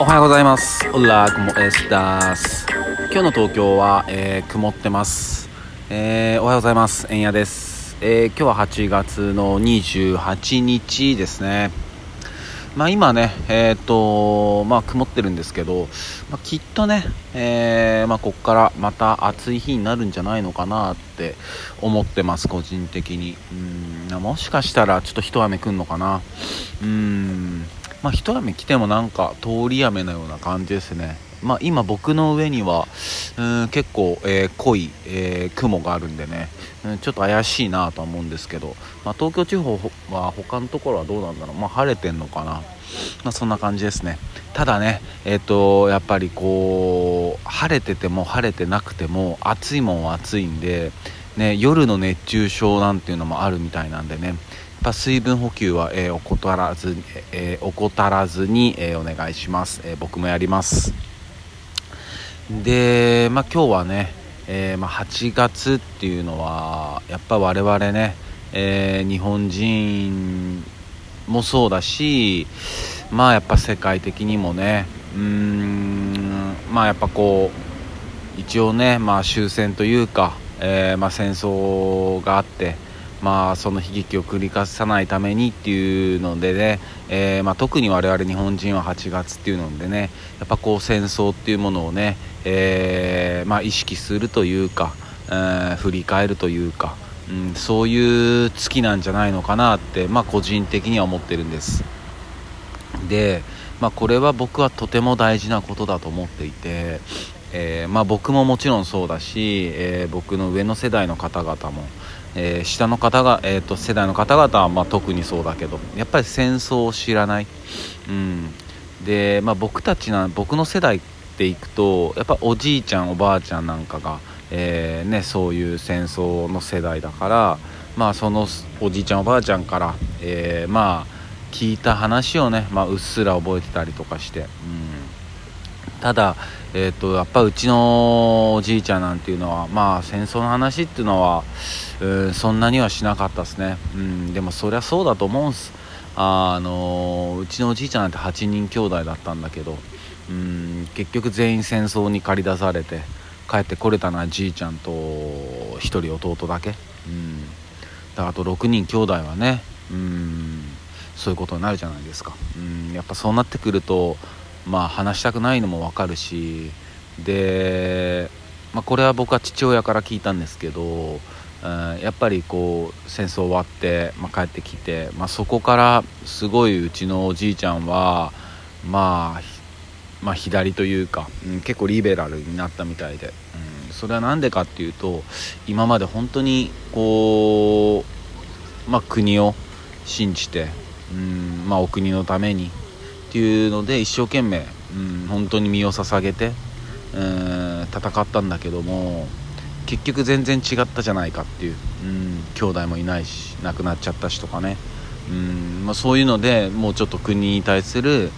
おはようございます。オラコモエスタス今日の東京は、えー、曇ってます、えー、おはようございます。円谷です、えー、今日は8月の28日ですね。まあ今ねえっ、とまあ曇ってるんですけど、まあ、きっとね、えまあ、ここからまた暑い日になるんじゃないのかなって思ってます個人的に。うんもしかしたらちょっと一雨来んのかな。うんまあ、一雨来てもなんか通り雨のような感じですね、まあ、今僕の上にはうん結構、えー濃い、えー雲があるんでね、うんちょっと怪しいなとは思うんですけど、まあ、東京地方は他のところはどうなんだろう、まあ、晴れてんのかな、まあ、そんな感じですね。ただねえっ、とやっぱりこう晴れてても晴れてなくても暑いもんは暑いんでね、夜の熱中症なんていうのもあるみたいなんでね。ぱ水分補給は、えー怠らず、えー怠らずに、えーお願いします、えー僕もやります。で、まあ、今日はね、えーまあ、8月っていうのはやっぱ我々ね、えー日本人もそうだしまあやっぱ世界的にもねうんまあやっぱこう一応ね、まあ、終戦というか、えーまあ、戦争があって、まあ、その悲劇を繰り返さないためにっていうのでね、えーまあ、特に我々日本人は8月っていうのでねやっぱこう戦争っていうものをね、えーまあ、意識するというか、えー振り返るというか、うん、そういう月なんじゃないのかなって、まあ、個人的には思ってるんです。で、まあ、これは僕はとても大事なことだと思っていて、えま、僕ももちろんそうだし、え僕の上の世代の方々も、えー下の方が、えー、と世代の方々はまあ特にそうだけどやっぱり戦争を知らない、うん、で、まあ、僕たちな僕の世代っていくとやっぱおじいちゃんおばあちゃんなんかが、えーね、そういう戦争の世代だから、まあ、そのおじいちゃんおばあちゃんから、えーまあ聞いた話をね、まあ、うっすら覚えてたりとかして、うん、ただ、えー、とやっぱうちのおじいちゃんなんていうのは、まあ、戦争の話っていうのは、うん、そんなにはしなかったですね、うん、でもそりゃそうだと思うんす。あのうちのおじいちゃんなんて8人兄弟だったんだけど、うん、結局全員戦争に駆り出されて帰ってこれたのはじいちゃんと1人弟だけ、うん、だからあと6人兄弟はね、うん、そういうことになるじゃないですか、うん、やっぱそうなってくるとまあ話したくないのも分かるしで、まあ、これは僕は父親から聞いたんですけど、うんやっぱりこう戦争終わって、まあ、帰ってきて、まあ、そこからすごいうちのおじいちゃんはまあまあ、左というか、うん結構リベラルになったみたいで、うん、それは何でかっていうと今まで本当にこう、まあ、国を信じて、うんまあ、お国のためにっていうので一生懸命、うん、本当に身を捧げて、うん、戦ったんだけども結局全然違ったじゃないかっていう、うん、兄弟もいないし亡くなっちゃったしとかね、うんまあ、そういうのでもうちょっと国に対する、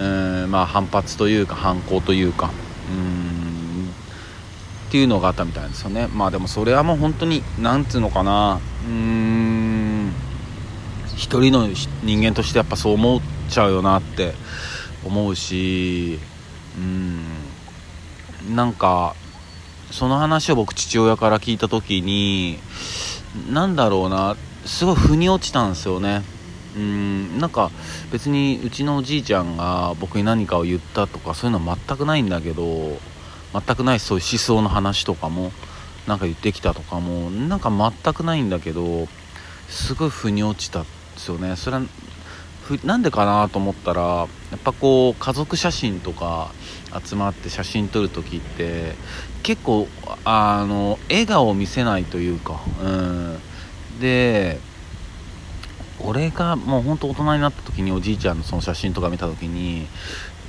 うんまあ、反発というか反抗というか、うん、っていうのがあったみたいですよね。まあでもそれはもう本当になんつうのかなうん一人の人間としてやっぱそう思っちゃうよなって思うしうんなんかその話を僕父親から聞いた時になんだろうなすごい腑に落ちたんですよね。うんなんか別にうちのおじいちゃんが僕に何かを言ったとかそういうのは全くないんだけど全くないそういう思想の話とかもなんか言ってきたとかもなんか全くないんだけどすごい腑に落ちたんですよね。それはなんでかなと思ったらやっぱこう家族写真とか集まって写真撮る時って結構あの笑顔を見せないというか、うん、で俺がもう本当大人になった時におじいちゃんのその写真とか見た時に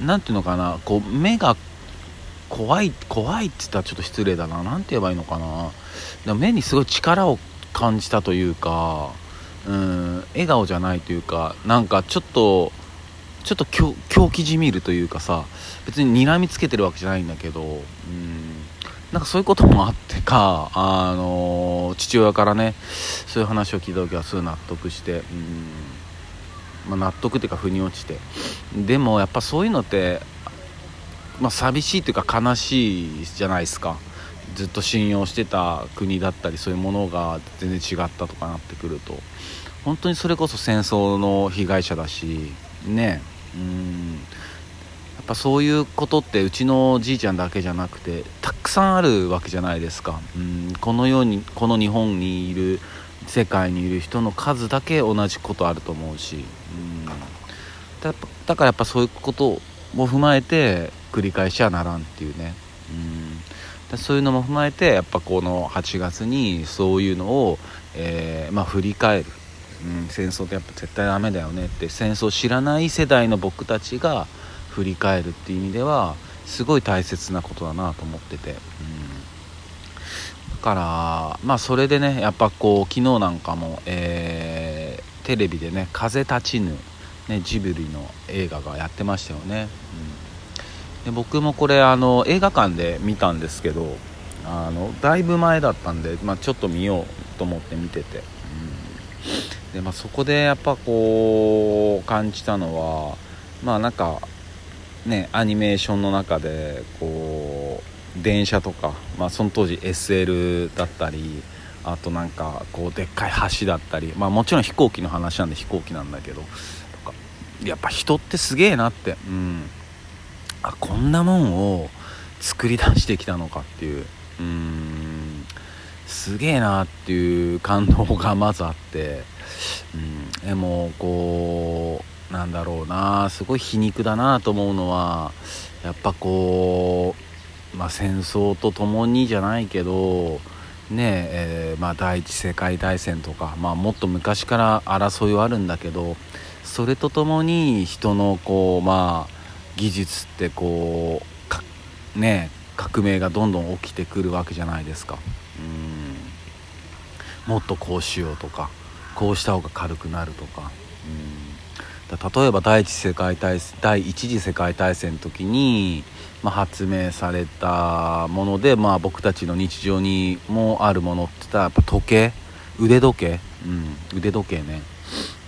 何ていうのかなこう目が怖い怖いって言ったらちょっと失礼だな。何て言えばいいのかな。でも目にすごい力を感じたというかうん笑顔じゃないというかなんかちょっとちょっと狂気じみるというかさ別に睨みつけてるわけじゃないんだけどうんなんかそういうこともあってか、あの父親からねそういう話を聞いた時はすぐ納得してうんまあ、納得っていうか腑に落ちて。でもやっぱそういうのって、まあ、寂しいというか悲しいじゃないですか。ずっと信用してた国だったりそういうものが全然違ったとかなってくると本当にそれこそ戦争の被害者だしねうん。やっぱそういうことってうちのじいちゃんだけじゃなくてたくさんあるわけじゃないですか。うん。このようにこの日本にいる世界にいる人の数だけ同じことあると思うし。うん。だからやっぱそういうことも踏まえて繰り返しはならんっていうね。そういうのも踏まえてやっぱこの8月にそういうのを、えー、まあ、振り返る。うん、戦争ってやっぱ絶対ダメだよねって戦争を知らない世代の僕たちが振り返るっていう意味ではすごい大切なことだなと思ってて、うん、からまあそれでねやっぱこう昨日なんかも、えー、テレビでね「風立ちぬ」ね、ジブリの映画がやってましたよね、うん、で僕もこれあの映画館で見たんですけどあのだいぶ前だったんで、まあ、ちょっと見ようと思って見てて、うん。でまあ、そこでやっぱこう感じたのはまあなんかねアニメーションの中でこう電車とか、まあ、その当時 SL だったりあとなんかこうでっかい橋だったり、まあ、もちろん飛行機の話なんで飛行機なんだけどやっぱ人ってすげえなって、うん、あこんなもんを作り出してきたのかっていう。うーん。すげえなっていう感動がまずあって。うん、でもこうなんだろうな。すごい皮肉だなと思うのはやっぱこう、まあ、戦争とともにじゃないけどねえー、まあ、第一次世界大戦とか、まあ、もっと昔から争いはあるんだけどそれとともに人のこう、まあ、技術ってこうね革命がどんどん起きてくるわけじゃないですか。うん。もっとこうしようとかこうした方が軽くなるとか,、うん、だ例えば第一次世界大第一次世界大戦の時に、まあ、発明されたもので、まあ、僕たちの日常にもあるものって言ったらやっぱ時計腕時計、うん、腕時計ね、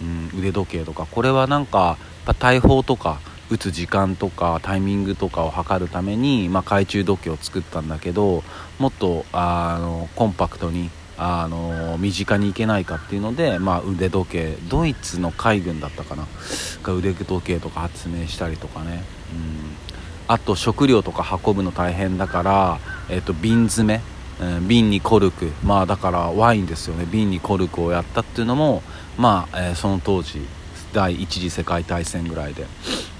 うん、腕時計とか。これはなんかやっぱ大砲とか打つ時間とかタイミングとかを測るために、まあ、懐中時計を作ったんだけどもっとあのコンパクトにあの身近に行けないかっていうので、まあ、腕時計ドイツの海軍だったかなが腕時計とか発明したりとかね、うん、あと食料とか運ぶの大変だから、えーと、瓶詰め、うん、瓶にコルクまあだからワインですよね。瓶にコルクをやったっていうのもまあ、えー、その当時第一次世界大戦ぐらいで。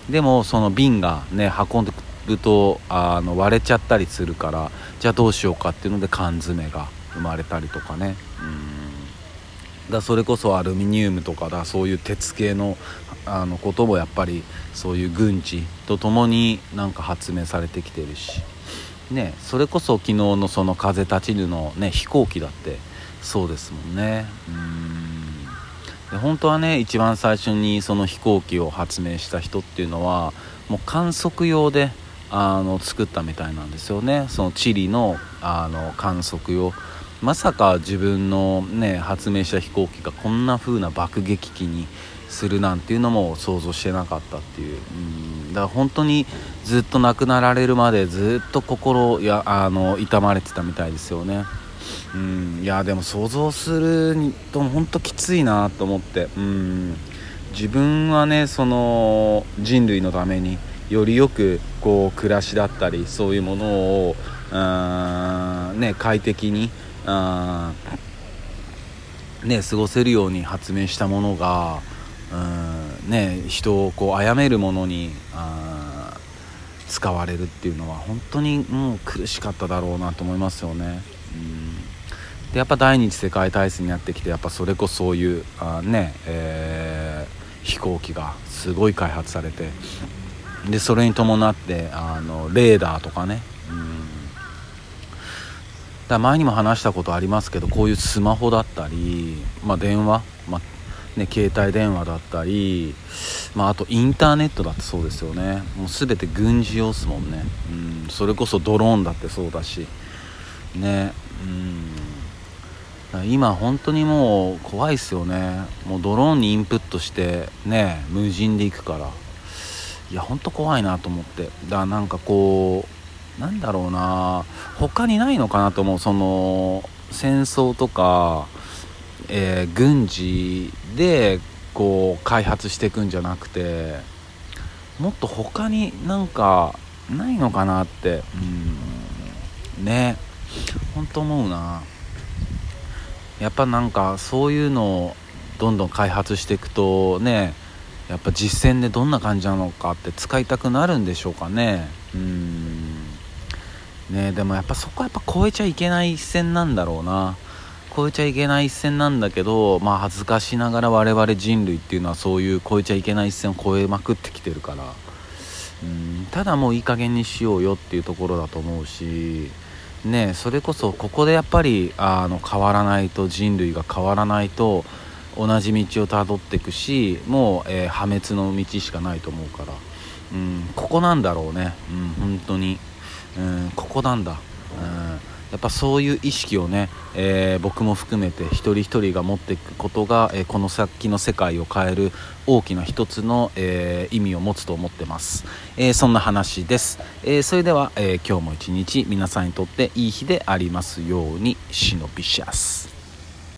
でもその瓶がね運んでるとあの割れちゃったりするからじゃあどうしようかっていうので缶詰が生まれたりとかね。うん。だそれこそアルミニウムとかだそういう鉄系のあのこともやっぱりそういう軍事とともになんか発明されてきてるし、ね、それこそ昨日のその風立ちぬの、ね、飛行機だってそうですもんね。うん。で本当はね一番最初にその飛行機を発明した人っていうのはもう観測用であの作ったみたいなんですよね。そのチリのあの観測用。まさか自分の、ね、発明した飛行機がこんな風な爆撃機にするなんていうのも想像してなかったっていう。うんだから本当にずっと亡くなられるまでずっと心やあの痛まれてたみたいですよね。うん。いやでも想像すると本当きついなと思って。うん。自分はねその人類のためによりよくこう暮らしだったりそういうものをうん、ね、快適にあね、過ごせるように発明したものが、うんね、人をこう殺めるものにあ使われるっていうのは本当にもう苦しかっただろうなと思いますよね。うん。でやっぱ第二次世界大戦になってきてやっぱそれこそそういうあね、えー、飛行機がすごい開発されてでそれに伴ってあのレーダーとかねうん。だ前にも話したことありますけどこういうスマホだったり、まあ、電話、まあね、携帯電話だったり、まあ、あとインターネットだってそうですよね。もう全て軍事用っすもんね、うん、それこそドローンだってそうだしね。うん。今本当にもう怖いですよね。もうドローンにインプットしてね無人で行くから。いや本当怖いなと思って。だからなんかこうなんだろうな。他にないのかなと思う。その戦争とか、えー、軍事でこう開発していくんじゃなくてもっと他になんかないのかなって。うん。ね。本当思うな。やっぱなんかそういうのをどんどん開発していくとねやっぱ実践でどんな感じなのかって使いたくなるんでしょうかね。うん。ねでもやっぱそこはやっぱ超えちゃいけない一線なんだろうな。超えちゃいけない一線なんだけどまあ恥ずかしながら我々人類っていうのはそういう超えちゃいけない一線を超えまくってきてるから。うん。ただもういい加減にしようよっていうところだと思うし。ねそれこそここでやっぱりあの変わらないと人類が変わらないと同じ道をたどっていくしもう、えー、破滅の道しかないと思うから、うん、ここなんだろうね、うん、本当に、うん、ここなんだ、やっぱそういう意識をね、えー、僕も含めて一人一人が持っていくことが、えー、この先の世界を変える大きな一つの、えー、意味を持つと思ってます、えそんな話です、えそれでは、え今日も一日皆さんにとっていい日でありますようにシノビシャス